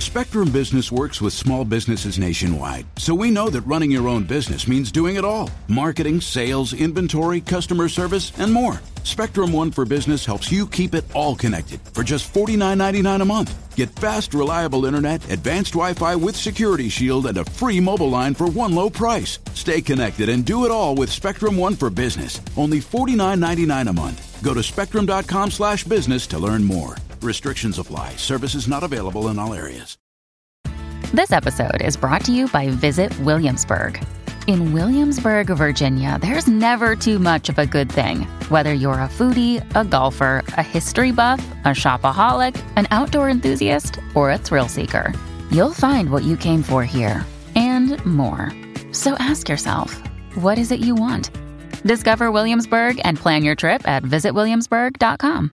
Spectrum Business works with small businesses nationwide, so we know that running your own business means doing it all marketing, sales, inventory, customer service, and more. Spectrum One for Business helps you keep it all connected for just $49.99 a month. Get fast, reliable internet, advanced Wi Fi with Security Shield, and a free mobile line for one low price. Stay connected and do it all with Spectrum One for Business. Only $49.99 a month. Go to spectrum.com slash business to learn more. Restrictions apply. Services not available in all areas. This episode is brought to you by Visit Williamsburg. In Williamsburg, Virginia, there's never too much of a good thing. Whether you're a foodie, a golfer, a history buff, a shopaholic, an outdoor enthusiast, or a thrill seeker, you'll find what you came for here and more. So ask yourself, what is it you want? Discover Williamsburg and plan your trip at visitwilliamsburg.com.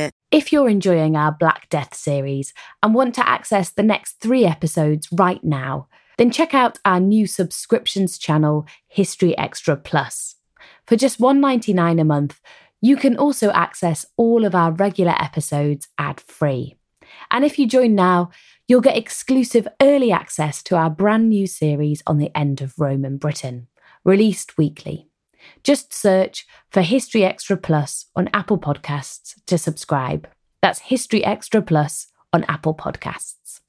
If you're enjoying our Black Death series and want to access the next three episodes right now, then check out our new subscriptions channel, History Extra Plus. For just $1.99 a month, you can also access all of our regular episodes ad free. And if you join now, you'll get exclusive early access to our brand new series on the end of Roman Britain, released weekly. Just search for History Extra Plus on Apple Podcasts to subscribe. That's History Extra Plus on Apple Podcasts.